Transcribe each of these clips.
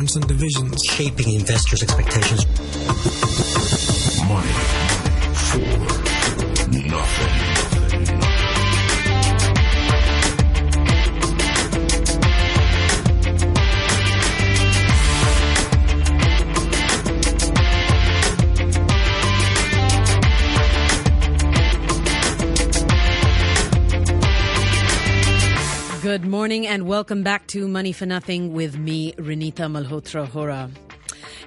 and divisions. Shaping investors' expectations. Money for nothing. Morning and welcome back to Money for Nothing with me, Renita Malhotra Hora.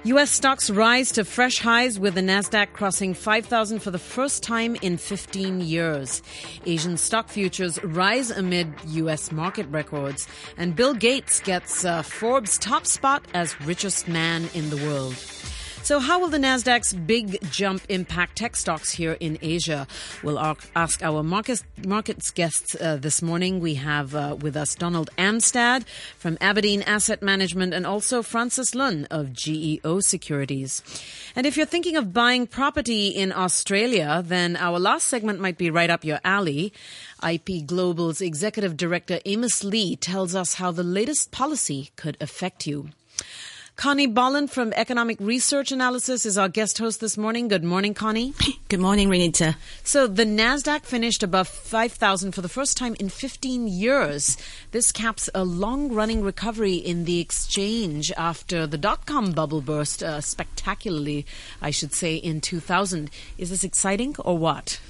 U.S. stocks rise to fresh highs with the Nasdaq crossing 5,000 for the first time in 15 years. Asian stock futures rise amid U.S. market records, and Bill Gates gets uh, Forbes' top spot as richest man in the world. So, how will the Nasdaq's big jump impact tech stocks here in Asia? We'll ask our markets, markets guests uh, this morning. We have uh, with us Donald Amstad from Aberdeen Asset Management and also Francis Lun of GEO Securities. And if you're thinking of buying property in Australia, then our last segment might be right up your alley. IP Global's Executive Director Amos Lee tells us how the latest policy could affect you. Connie Bolland from Economic Research Analysis is our guest host this morning. Good morning, Connie. Good morning, Renita. So the Nasdaq finished above 5,000 for the first time in 15 years. This caps a long-running recovery in the exchange after the dot-com bubble burst uh, spectacularly, I should say, in 2000. Is this exciting or what?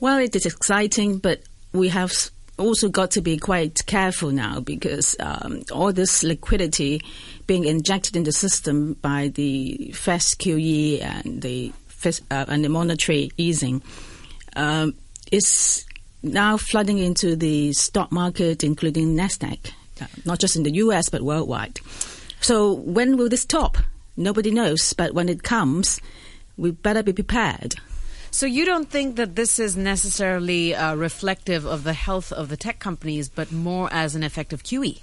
Well, it is exciting, but we have also got to be quite careful now because um, all this liquidity being injected in the system by the fast QE and the uh, and the monetary easing um, is now flooding into the stock market, including Nasdaq, uh, not just in the U.S. but worldwide. So when will this stop? Nobody knows, but when it comes, we better be prepared. So you don't think that this is necessarily uh, reflective of the health of the tech companies, but more as an effect of QE?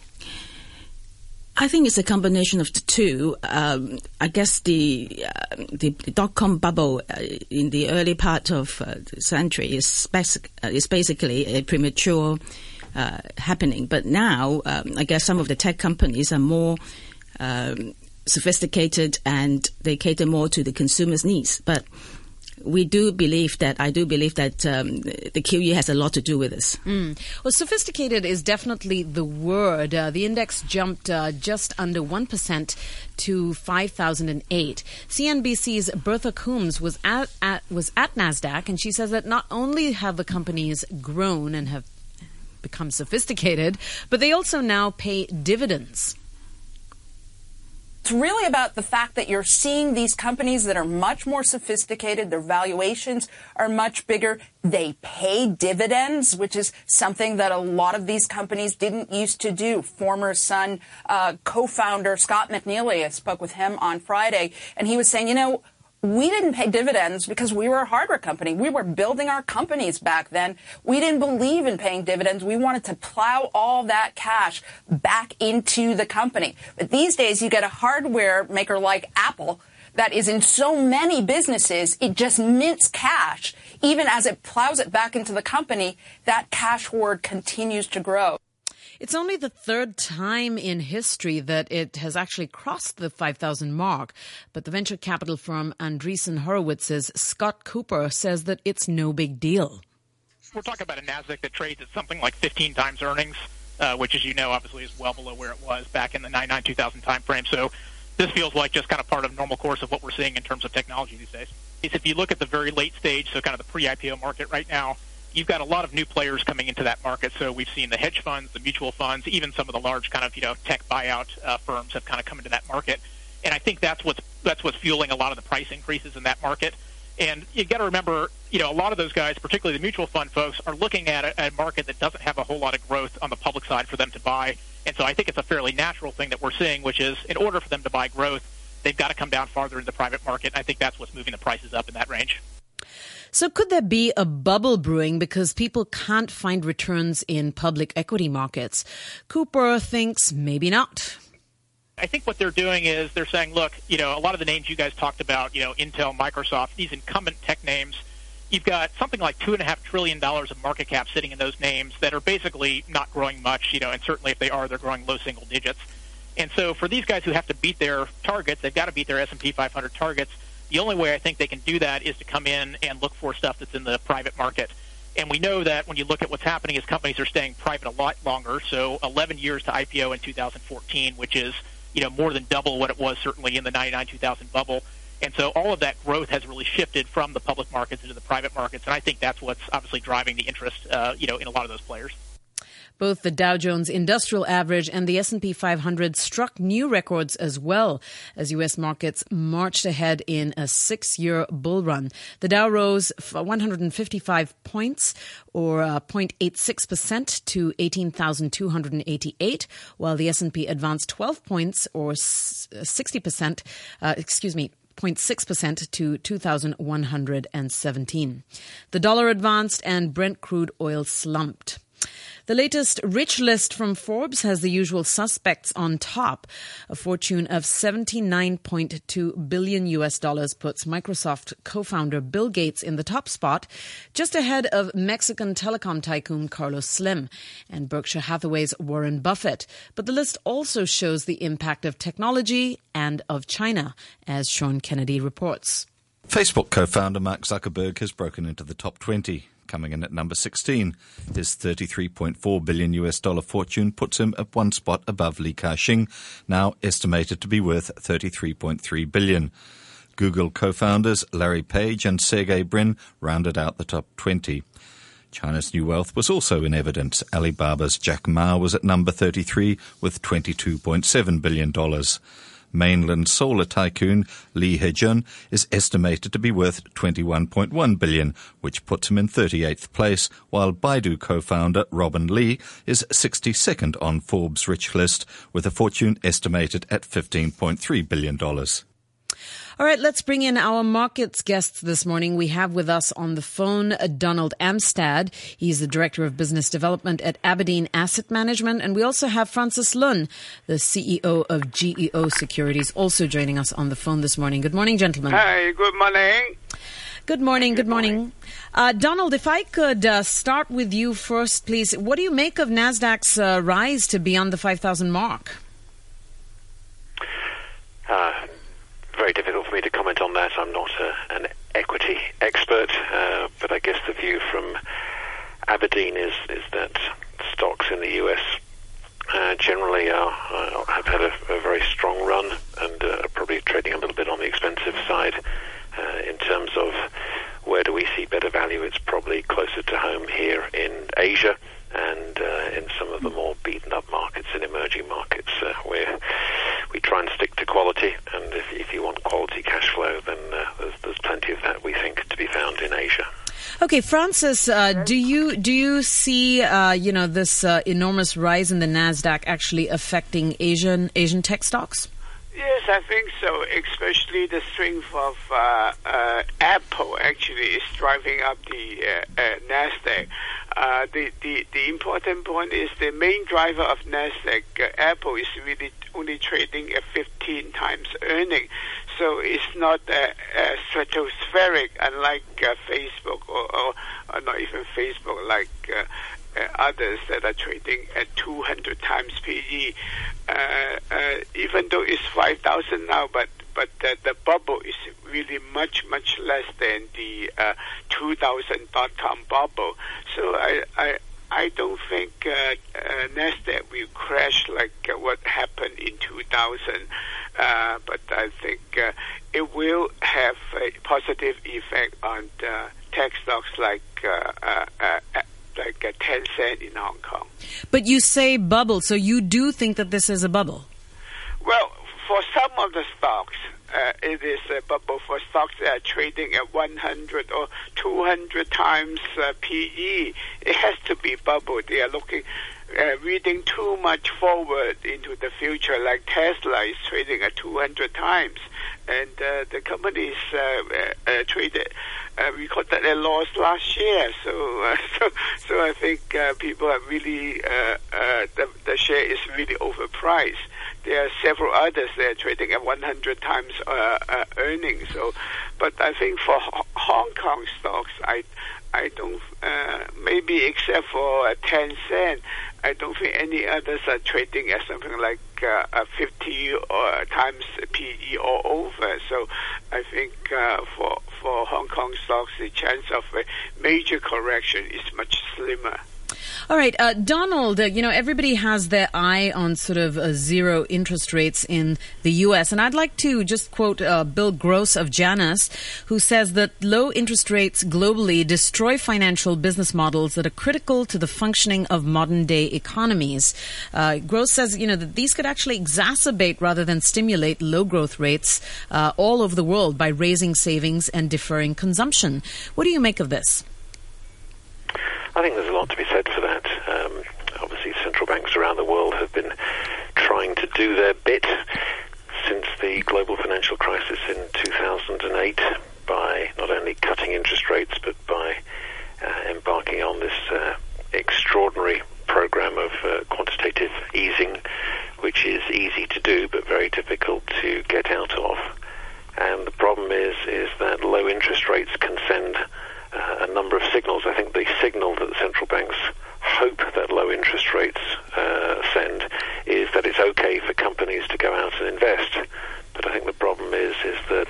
I think it's a combination of the two. Um, I guess the, uh, the, dot com bubble uh, in the early part of uh, the century is, uh, is basically a premature uh, happening. But now, um, I guess some of the tech companies are more um, sophisticated and they cater more to the consumer's needs. But we do believe that I do believe that um, the QE has a lot to do with this. Mm. Well, sophisticated is definitely the word. Uh, the index jumped uh, just under one percent to five thousand and eight. CNBC's Bertha Coombs was at, at was at Nasdaq, and she says that not only have the companies grown and have become sophisticated, but they also now pay dividends. It's really about the fact that you're seeing these companies that are much more sophisticated. Their valuations are much bigger. They pay dividends, which is something that a lot of these companies didn't used to do. Former Sun uh, co-founder Scott McNealy, I spoke with him on Friday, and he was saying, you know, we didn't pay dividends because we were a hardware company. We were building our companies back then. We didn't believe in paying dividends. We wanted to plow all that cash back into the company. But these days, you get a hardware maker like Apple that is in so many businesses, it just mints cash. Even as it plows it back into the company, that cash hoard continues to grow. It's only the third time in history that it has actually crossed the 5,000 mark. But the venture capital firm Andreessen Horowitz's Scott Kupor says that it's no big deal. We're talking about a NASDAQ that trades at something like 15 times earnings, uh, which, as you know, obviously is well below where it was back in the 99 2000 timeframe. So this feels like just kind of part of normal course of what we're seeing in terms of technology these days. If you look at the very late stage, so kind of the pre-IPO market right now, you've got a lot of new players coming into that market. So we've seen the hedge funds, the mutual funds, even some of the large kind of you know tech buyout uh, firms have kind of come into that market. And I think that's what's that's what's fueling a lot of the price increases in that market. And you got to remember, you know, a lot of those guys, particularly the mutual fund folks, are looking at a, a market that doesn't have a whole lot of growth on the public side for them to buy. And so I think it's a fairly natural thing that we're seeing, which is in order for them to buy growth, they've got to come down farther in the private market. And I think that's what's moving the prices up in that range. So could there be a bubble brewing because people can't find returns in public equity markets? Kupor thinks maybe not. I think what they're doing is they're saying, look, you know, a lot of the names you guys talked about, you know, Intel, Microsoft, these incumbent tech names, you've got something like two and a half trillion dollars of market cap sitting in those names that are basically not growing much, you know, and certainly if they are, they're growing low single digits. And so for these guys who have to beat their targets, they've got to beat their S&P 500 targets. The only way I think they can do that is to come in and look for stuff that's in the private market. And we know that when you look at what's happening is companies are staying private a lot longer. So 11 years to IPO in 2014, which is you know more than double what it was certainly in the 99-2000 bubble. And so all of that growth has really shifted from the public markets into the private markets, and I think that's what's obviously driving the interest, uh, you know, in a lot of those players. Both the Dow Jones Industrial Average and the S&P 500 struck new records as well as US markets marched ahead in a 6-year bull run. The Dow rose 155 points or 0.86% uh, to 18,288 while the S&P advanced 12 points or 60%, uh, excuse me, 0.6% to 2,117. The dollar advanced and Brent crude oil slumped. The latest rich list from Forbes has the usual suspects on top. A fortune of 79.2 billion US dollars puts Microsoft co-founder Bill Gates in the top spot, just ahead of Mexican telecom tycoon Carlos Slim and Berkshire Hathaway's Warren Buffett. But the list also shows the impact of technology and of China, as Sean Kennedy reports. Facebook co founder Mark Zuckerberg has broken into the top 20 coming in at number 16. His 33.4 billion US dollar fortune puts him at one spot above Li Ka-shing, now estimated to be worth 33.3 billion. Google co-founders Larry Page and Sergey Brin rounded out the top 20. China's new wealth was also in evidence. Alibaba's Jack Ma was at number 33 with $22.7 billion. Mainland solar tycoon Lee He-jun is estimated to be worth 21.1 billion, which puts him in 38th place, while Baidu co-founder Robin Li is 62nd on Forbes' rich list with a fortune estimated at 15.3 billion dollars. All right, let's bring in our markets guests this morning. We have with us on the phone uh, Donald Amstad. He's the Director of Business Development at Aberdeen Asset Management. And we also have Francis Lun, the CEO of GEO Securities, also joining us on the phone this morning. Good morning, gentlemen. Hi, good morning. Good morning. Good, good morning. morning. Uh, Donald, if I could uh, start with you first, please. What do you make of Nasdaq's uh, rise to beyond the 5,000 mark? Difficult for me to comment on that. I'm not a, an equity expert, uh, but I guess the view from Aberdeen is is that stocks in the US uh, generally are uh, have had a, a, very strong run and uh, are probably trading a little bit on the expensive side uh, in terms of where do we see better value. It's probably closer to home here in Asia and uh, in some of the more beaten up markets in emerging markets uh, where we try and stick to quality. And if, if you want quality cash flow, then uh, there's, there's, plenty of that we think to be found in Asia. Okay, Francis, uh, do you do you see uh, you know this uh, enormous rise in the Nasdaq actually affecting Asian Asian tech stocks? Yes, I think so. Especially the strength of uh, uh, Apple actually is driving up the uh, uh Nasdaq. Uh, the, the the important point is the main driver of Nasdaq. Uh, Apple is really only trading at 15 times earning, so it's not stratospheric, unlike Facebook or, or, or, not even Facebook, like others that are trading at 200 times PE. Uh, uh, even though it's 5,000 now, but but the, the bubble is really much much less than the uh, 2000 dot com bubble. So I I, I don't think uh, uh, Nasdaq will crash like uh, what happened in 2000. Uh, but I think uh, it will have a positive effect on tech stocks like uh, like a 10 cent in Hong Kong. But you say bubble, so you do think that this is a bubble? Well, for some of the stocks, uh, it is a bubble for stocks that are trading at 100 or 200 times uh, PE. It has to be bubble. They are looking, uh, reading too much forward into the future, like Tesla is trading at 200 times and uh, the company is uh, uh, traded uh, recorded a loss last year. So, uh, so, so I think uh, people are really uh, uh, the, the share is really overpriced. there are several others that are trading at 100 times uh, uh, earnings. So, but I think for Hong Kong stocks, I I don't uh, maybe except for uh, Tencent, I don't think any others are trading at something like uh, a 50 or times PE or over. So I think uh, for for Hong Kong stocks, the chance of a major correction is much. All right, uh, Donald, uh, you know, everybody has their eye on sort of uh, zero interest rates in the U.S. And I'd like to just quote uh, Bill Gross of Janus, who says that low interest rates globally destroy financial business models that are critical to the functioning of modern day economies. Uh, Gross says, you know, that these could actually exacerbate rather than stimulate low growth rates uh, all over the world by raising savings and deferring consumption. What do you make of this? I think there's a lot to be said for that. Um, obviously, central banks around the world have been trying to do their bit since the global financial crisis in 2008 by not only cutting interest rates but by uh, embarking on this uh, extraordinary program of uh, quantitative easing, which is easy to do but very difficult to get out of. And the problem is is that low interest rates can send uh, a number of signals. I think the signal that the central banks hope that low interest rates uh, send is that it's okay for companies to go out and invest. But I think the problem is is that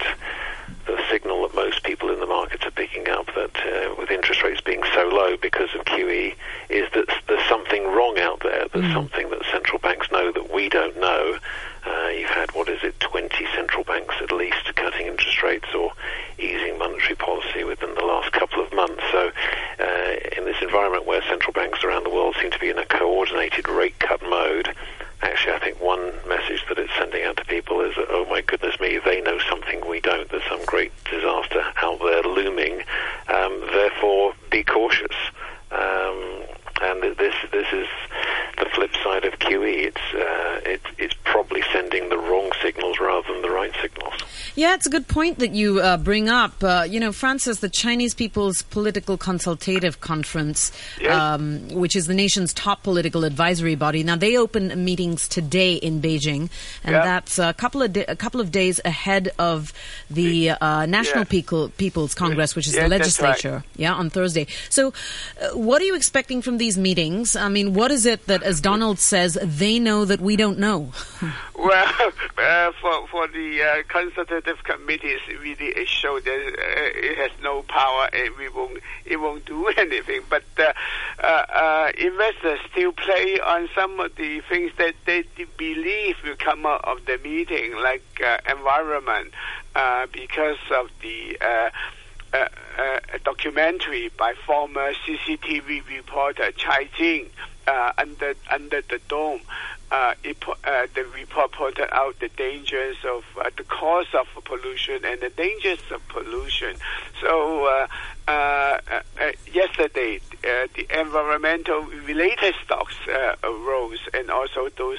the signal that most people in the markets are picking up that uh, with interest rates being so low because of QE is that there's something wrong out there. There's mm. something that central banks know that we don't know. Uh, you've had what is it, 20 central banks at least cutting interest rates or easing monetary policy within the last couple of months. So, uh, in this environment where central banks around the world seem to be in a coordinated rate cut mode, actually, I think one message that it's sending out to people is, that, oh my goodness me, they know something we don't. There's some great disaster out there looming. Um, therefore, be cautious. Um, and this this is the flip side of QE. It's uh, it, it's probably sending the wrong signals rather than the right signals. Yeah, it's a good point that you uh, bring up. Uh, you know, Francis, the Chinese People's Political Consultative Conference, yes. um, which is the nation's top political advisory body. Now they open meetings today in Beijing, and yeah. that's a couple of di- a couple of days ahead of the uh, National yeah. People, People's Congress, which is the legislature. Right. Yeah, on Thursday. So, uh, what are you expecting from these meetings? I mean, what is it that, as Donald says, they know that we don't know? well, uh, for for the uh, consultative committees, really it showed that uh, it has no power and we won't it won't do anything. But uh, uh, uh, investors still play on some of the things that they believe will come out of the meeting, like environment, because of the a, documentary by former CCTV reporter Chai Jing under under the dome. Uh, it, uh, the report pointed out the dangers of uh, the cause of pollution and the dangers of pollution. So uh, uh, yesterday, the environmental related stocks rose, and also those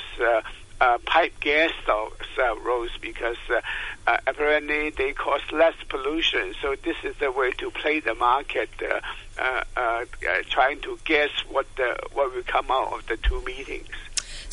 uh, pipe gas stocks uh, rose because uh, uh, apparently they cause less pollution. So this is the way to play the market, uh, uh, uh, trying to guess what the, what will come out of the two meetings.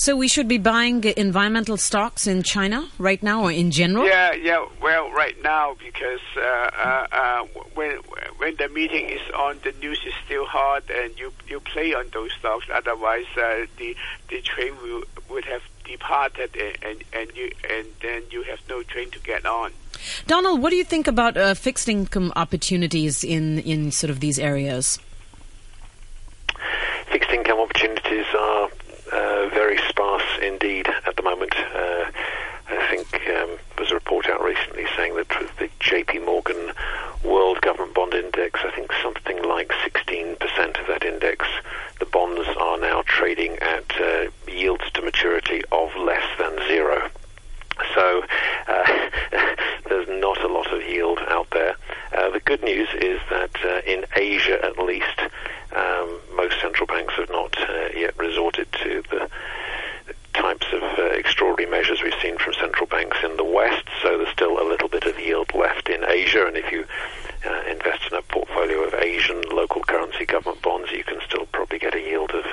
So we should be buying environmental stocks in China right now, or in general? Yeah, yeah. Well, right now because uh, uh, uh, when when the meeting is on, the news is still hot, and you you play on those stocks. Otherwise, uh, the the train will, would have departed, and and you and then you have no train to get on. Donald, what do you think about uh, fixed income opportunities in in sort of these areas? Fixed income opportunities are uh, very sparse indeed at the moment. Uh, I think um, there's a report out recently saying that the JP Morgan World Government Bond Index, I think something like 16% of that index, the bonds are now trading at uh, yields to maturity of less than zero. So uh, there's not a lot of yield out there. Uh, the good news is that uh, in Asia, at least, um, most central banks have not uh, yet resorted to the types of uh, extraordinary measures we've seen from central banks in the West. So there's still a little bit of yield left in Asia, and if you uh, invest in a portfolio of Asian local currency government bonds, you can still probably get a yield of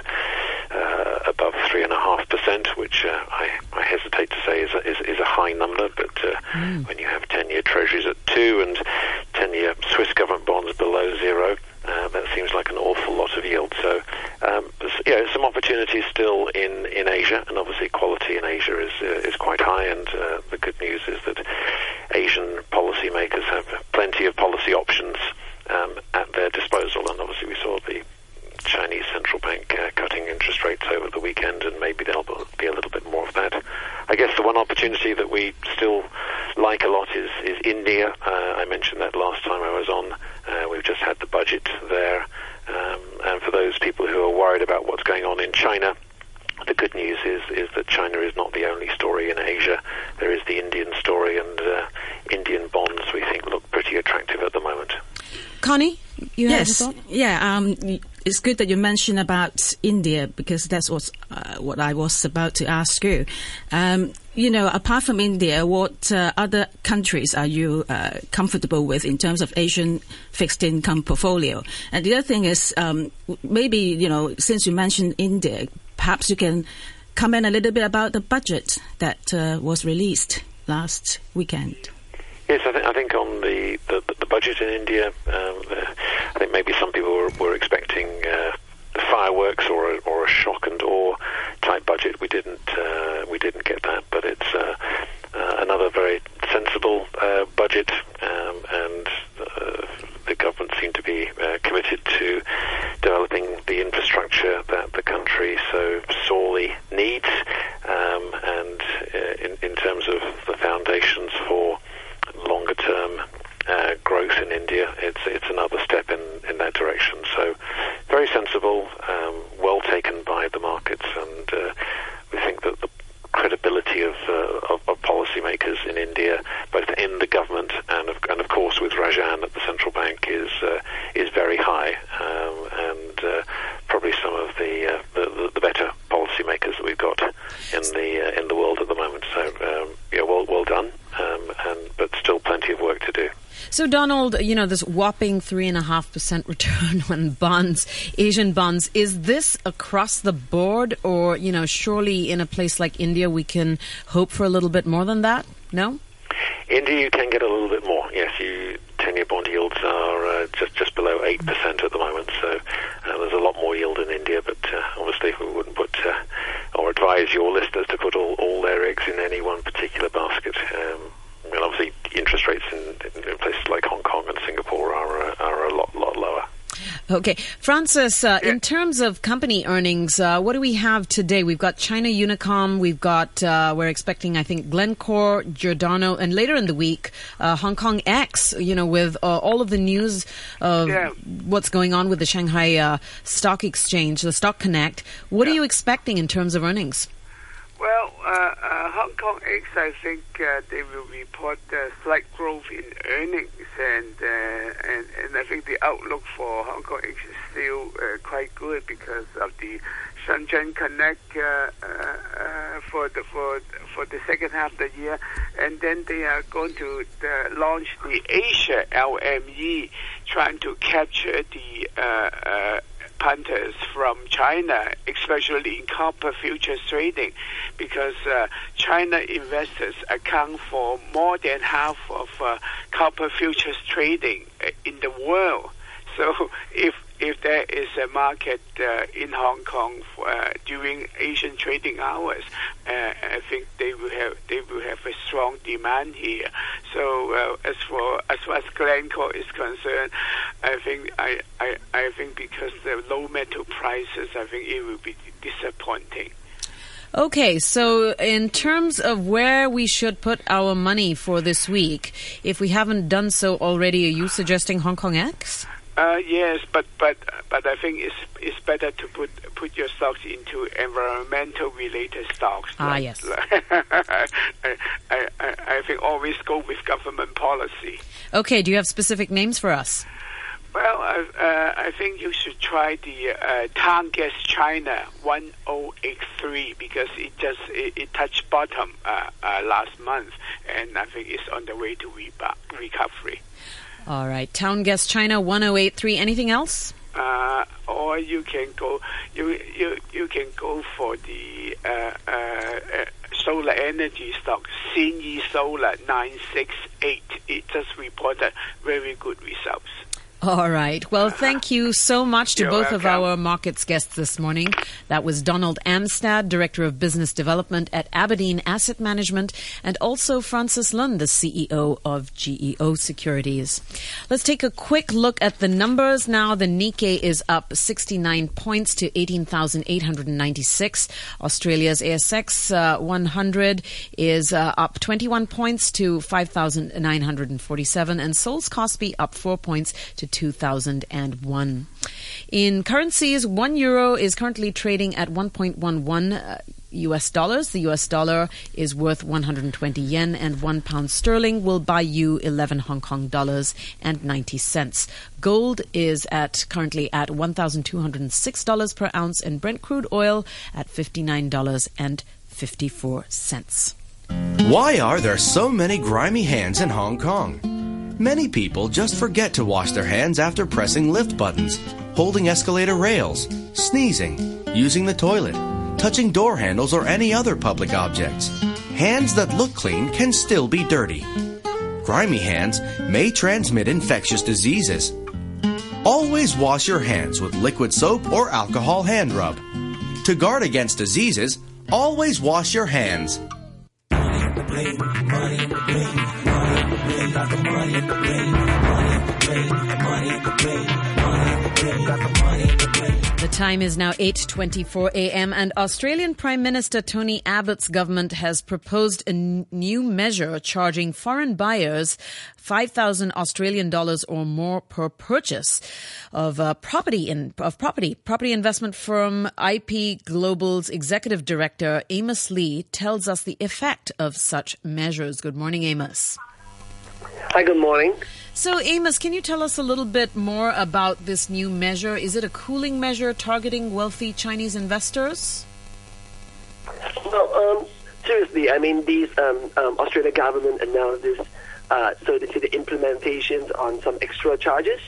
uh, above three and a half percent, which uh, I, I hesitate to say is a, is, is a high number. But uh, Mm. when you have ten-year treasuries at two and ten-year Swiss government bonds below zero, uh, that seems like an awful lot of yield. So, um, there's, you know, some opportunities still in, in Asia, and obviously quality in Asia is uh, is quite high. And uh, the good news is that Asian policymakers have plenty of policy options um, at their disposal. And obviously, we saw the Chinese central bank uh, cutting interest rates over the weekend, and maybe there'll be a little bit more of that. I guess the one opportunity that we still like a lot is, is India. Uh, I mentioned that last time I was on. Uh, we've just had the budget there. Um, and for those people who are worried about what's going on in China, the good news is is that China is not the only story in Asia. There is the Indian story, and uh, Indian bonds we think look pretty attractive at the moment. Connie, you yes, thought? yeah. Um, it's good that you mentioned about India because that's what uh, what I was about to ask you. Um, you know, apart from India, what uh, other countries are you uh, comfortable with in terms of Asian fixed income portfolio? And the other thing is, um, maybe you know, since you mentioned India, perhaps you can comment a little bit about the budget that uh, was released last weekend. Yes, I think, I think on the, the, the budget in India, um, I think maybe some people were, were expecting uh, fireworks or a, or a shock and awe type budget. We didn't uh, we didn't get that, but it's uh, uh, another very sensible uh, budget, um, and uh, the government seemed to be uh, committed to developing the infrastructure that the country so sorely needs, um, and uh, in, in terms of the foundations for longer term uh, growth in India, it's it's another step in, in that direction. So very sensible, um, well taken by the markets, and uh, we think that the credibility of, uh, of, of policymakers in India, both in the government and of, and of course with Rajan at the central bank, is uh, is very high, um, and uh, probably some of the, uh, the, the the better policymakers that we've got in the uh, in the world at the moment. So um, yeah, well well done, um, and but still plenty of work to do. So, Donald, you know, this whopping 3.5% return on bonds, Asian bonds, is this across the board? Or, you know, surely in a place like India, we can hope for a little bit more than that? No? India, you can get a little bit more. Yes, you ten-year bond yields are uh, just just below eight percent at the moment. So uh, there's a lot more yield in India. But uh, obviously, we wouldn't put uh, or advise your listeners to put all, all their eggs in any one particular basket. Um, and obviously, interest rates in, in places like Hong Kong and Singapore are uh, are a lot lot lower. Okay. Francis, uh, in terms of company earnings, uh, what do we have today? We've got China Unicom, we've got, uh, we're expecting, I think, Glencore, Giordano, and later in the week, uh, Hong Kong X, you know, with uh, all of the news of Yeah. what's going on with the Shanghai uh, Stock Exchange, the Stock Connect. What are you expecting in terms of earnings? Well, uh, uh, Hong Kong X, I think uh, they will report slight growth in earnings, and, uh, and and I think the outlook for Hong Kong X is still uh, quite good because of the Shenzhen Connect uh, for the for for the second half of the year, and then they are going to launch the Asia LME, trying to capture the uh, uh, punters from China, especially in copper futures trading, because uh, China investors account for more than half of uh, copper futures trading uh, in the world. So if if there is a market uh, in Hong Kong uh, during Asian trading hours, uh, I think they will have they will have a strong demand here. So uh, as for as far as Glencore is concerned, I think I, I I think because the low metal prices, I think it will be disappointing. Okay, so in terms of where we should put our money for this week, if we haven't done so already, are you suggesting Hong Kong X? Uh, yes, but but but I think it's it's better to put put your stocks into environmental related stocks. Ah, Like- yes. I, I, I I think always go with government policy. Okay, do you have specific names for us? Well, I, uh, I think you should try the uh, Town Gas China 1083 because it just it, it touched bottom uh, uh, last month, and I think it's on the way to reba- recovery. All right, Town Gas China 1083. Anything else? Uh, or you can go you you you can go for the uh, uh, uh, solar energy stock, Xinyi Solar nine six eight. It just reported very good results. All right. Well, thank you so much to You're both of our markets guests this morning. That was Donald Amstad, Director of Business Development at Aberdeen Asset Management, and also Francis Lun, the CEO of GEO Securities. Let's take a quick look at the numbers now. The Nikkei is up 69 points to 18,896. Australia's ASX uh, 100 is uh, up 21 points to 5,947, and Seoul's Kospi up 4 points to 2001. In currencies, one euro is currently trading at 1.11 uh, US dollars. The US dollar is worth 120 yen, and one pound sterling will buy you 11 Hong Kong dollars and 90 cents. Gold is at currently at $1,206 per ounce, and Brent crude oil at $59.54. Why are there so many grimy hands in Hong Kong? Many people just forget to wash their hands after pressing lift buttons, holding escalator rails, sneezing, using the toilet, touching door handles or any other public objects. Hands that look clean can still be dirty. Grimy hands may transmit infectious diseases. Always wash your hands with liquid soap or alcohol hand rub. To guard against diseases, always wash your hands. The time is now 8:24 a.m. and Australian Prime Minister Tony Abbott's government has proposed a n- new measure charging foreign buyers 5,000 Australian dollars or more per purchase of uh, property in of property. Property investment firm IP Global's executive director Amos Lee tells us the effect of such measures. Good morning, Amos. Hi, good morning. So, Amos, can you tell us a little bit more about this new measure? Is it a cooling measure targeting wealthy Chinese investors? Well, um, seriously, I mean, these um, um, Australian government announced this, uh, so they see the implementations on some extra charges.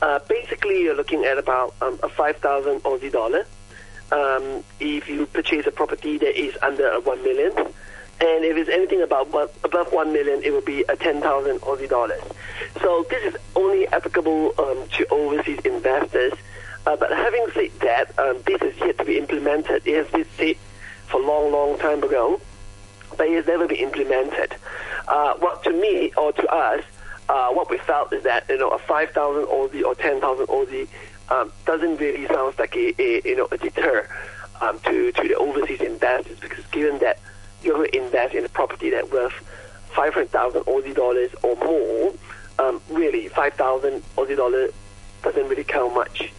Uh, basically, you're looking at about um, a 5,000 Aussie dollar. Um, if you purchase a property that is under a 1 million, and if it's anything about above 1 million, it will be a 10,000 Aussie dollars. So this is only applicable um, to overseas investors. Uh, but having said that, um, this is yet to be implemented. It has been said for a long, long time ago, but it has never been implemented. Uh, well, to me or to us, uh, what we felt is that you know a 5,000 Aussie or 10,000 Aussie um, doesn't really sound like a, a you know a deter um, to to the overseas investors because given that you're going to invest in a property that worth 500,000 Aussie dollars or more, um, really 5,000 Aussie dollars doesn't really count much.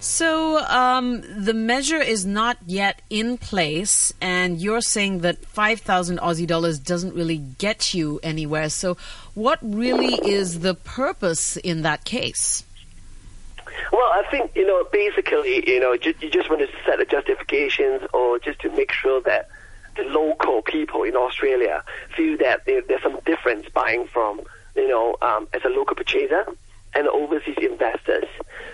So, um, the measure is not yet in place, and you're saying that 5,000 Aussie dollars doesn't really get you anywhere. So, what really is the purpose in that case? Well, I think, you know, basically, you know, ju- you just want to set the justifications or just to make sure that the local people in Australia feel that there, there's some difference buying from, you know, um, as a local purchaser and overseas investors.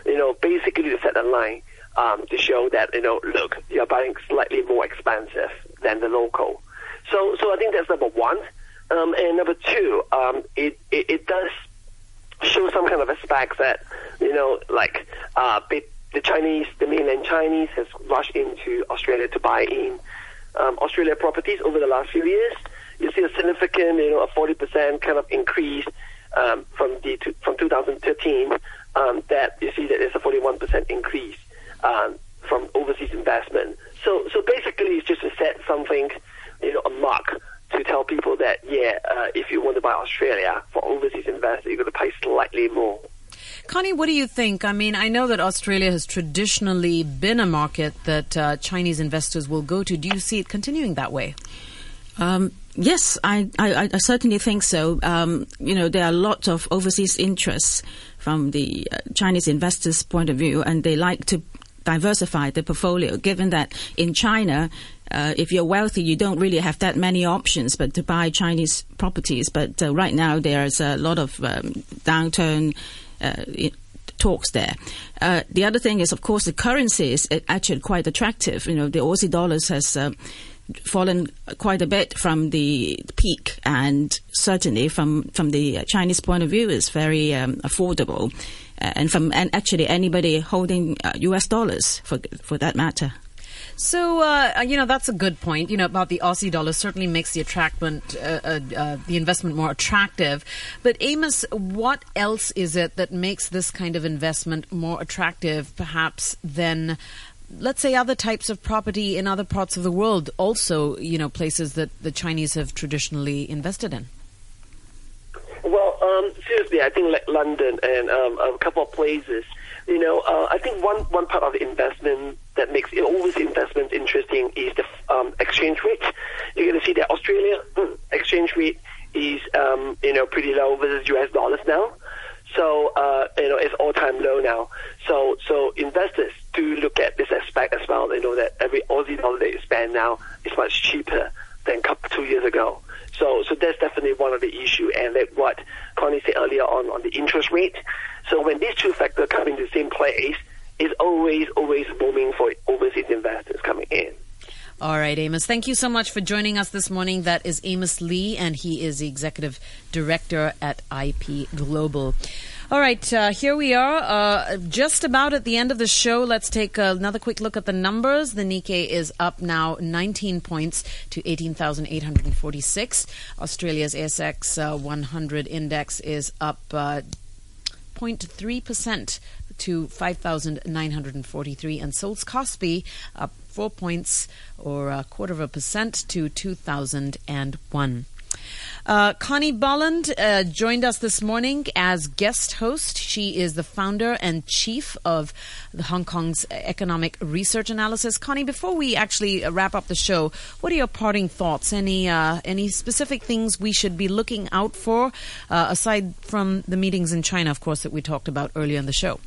You know, basically to set a line um, to show that, you know, look, you're buying slightly more expensive than the local. So, so I think that's number one. Um, and number two, um, it, it, it does show some kind of aspects that, you know, like uh, the Chinese, the mainland Chinese has rushed into Australia to buy in um, Australia properties over the last few years. You see a significant, you know, a 40% kind of increase um, from the from 2013. Um, that you see that there's a 41% increase um, from overseas investment. So, so basically, it's just to set something, you know, a mark to tell people that yeah, uh, if you want to buy Australia for overseas investors, you're going to pay slightly more. Connie, what do you think? I mean, I know that Australia has traditionally been a market that uh, Chinese investors will go to. Do you see it continuing that way? Um, yes, I, I, I, certainly think so. Um, you know, there are lots of overseas interests from the uh, Chinese investors' point of view, and they like to diversify the portfolio, given that in China, uh, if you're wealthy, you don't really have that many options but to buy Chinese properties. But uh, right now, there's a lot of um, downturn. Uh, talks there. Uh, the other thing is, of course, the currency is actually quite attractive. You know, the Aussie dollars has uh, fallen quite a bit from the peak, and certainly from from the Chinese point of view, is very um, affordable, uh, and from and actually anybody holding U.S. Uh, dollars for for that matter. So, uh, you know, that's a good point. You know, about the Aussie dollar certainly makes the attractment, uh, uh, uh, the investment more attractive. But Amos, what else is it that makes this kind of investment more attractive, perhaps, than let's say other types of property in other parts of the world also you know places that the chinese have traditionally invested in well um, seriously i think like london and um, a couple of places you know uh, i think one one part of the investment that makes it always investment interesting is the um, exchange rate you're going to see that australia mm, exchange rate is um, you know pretty low versus us dollars now so uh, you know it's all time low now. So so investors do look at this aspect as well. They know that every Aussie dollar they spend now is much cheaper than two years ago. So so that's definitely one of the issue. And what Connie said earlier on on the interest rate. So when these two factors come into the same place, it's always always booming for overseas investors coming in. All right, Amos. Thank you so much for joining us this morning. That is Amos Lee, and he is the executive director at IP Global. All right, uh, here we are, uh, just about at the end of the show. Let's take another quick look at the numbers. The Nikkei is up now 19 points to 18,846. Australia's ASX uh, 100 index is up 0.3% uh, to 5,943. And Seoul's Kospi up four points or a quarter of a percent to 2001. Uh, Connie Bolland uh, joined us this morning as guest host. She is the founder and chief of the Hong Kong's Economic Research Analysis. Connie, before we actually wrap up the show, what are your parting thoughts? Any uh, any specific things we should be looking out for uh, aside from the meetings in China, of course, that we talked about earlier in the show?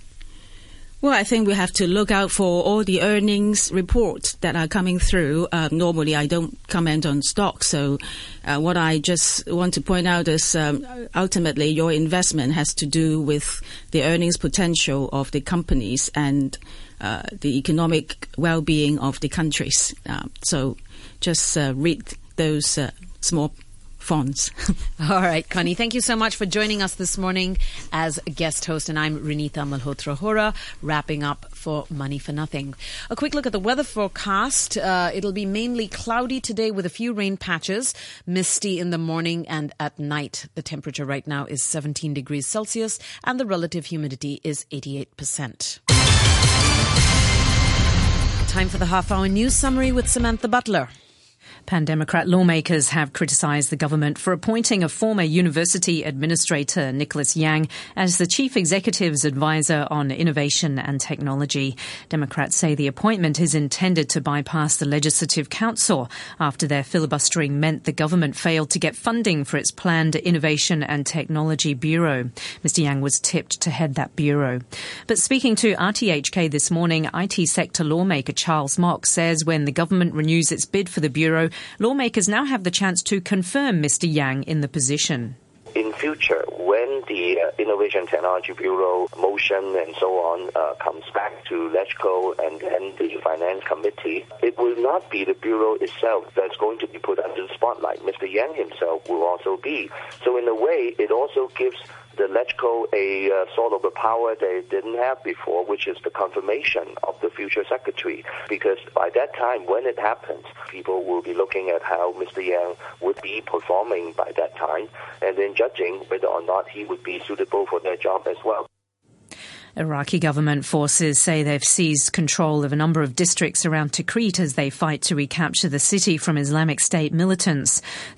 Well, I think we have to look out for all the earnings reports that are coming through. Uh, normally, I don't comment on stocks, so uh, what I just want to point out is um, ultimately your investment has to do with the earnings potential of the companies and uh, the economic well-being of the countries. Uh, so, just uh, read those uh, small fonts. All right, Connie, thank you so much for joining us this morning as guest host, and I'm Renita Malhotra Hora, wrapping up for Money for Nothing. A quick look at the weather forecast. Uh, it'll be mainly cloudy today with a few rain patches, misty in the morning and at night. The temperature right now is 17 degrees Celsius, and the relative humidity is 88%. Time for the half hour news summary with Samantha Butler. Pan Democrat lawmakers have criticized the government for appointing a former university administrator, Nicholas Yang, as the chief executive's advisor on innovation and technology. Democrats say the appointment is intended to bypass the Legislative Council after their filibustering meant the government failed to get funding for its planned Innovation and Technology Bureau. Mr. Yang was tipped to head that bureau. But speaking to RTHK this morning, IT sector lawmaker Charles Mok says when the government renews its bid for the bureau, lawmakers now have the chance to confirm Mr. Yang in the position. In future, when the uh, Innovation Technology Bureau motion and so on uh, comes back to LegCo and then the Finance Committee, it will not be the Bureau itself that's going to be put under the spotlight. Mr. Yang himself will also be. So in a way, it also gives the LegCo a uh, sort of a power they didn't have before, which is the confirmation of the future secretary. Because by that time, when it happens, people will be looking at how Mr. Yang would be performing by that time, and then judging whether or not he would be suitable for their job as well. Iraqi government forces say they've seized control of a number of districts around Tikrit as they fight to recapture the city from Islamic State militants.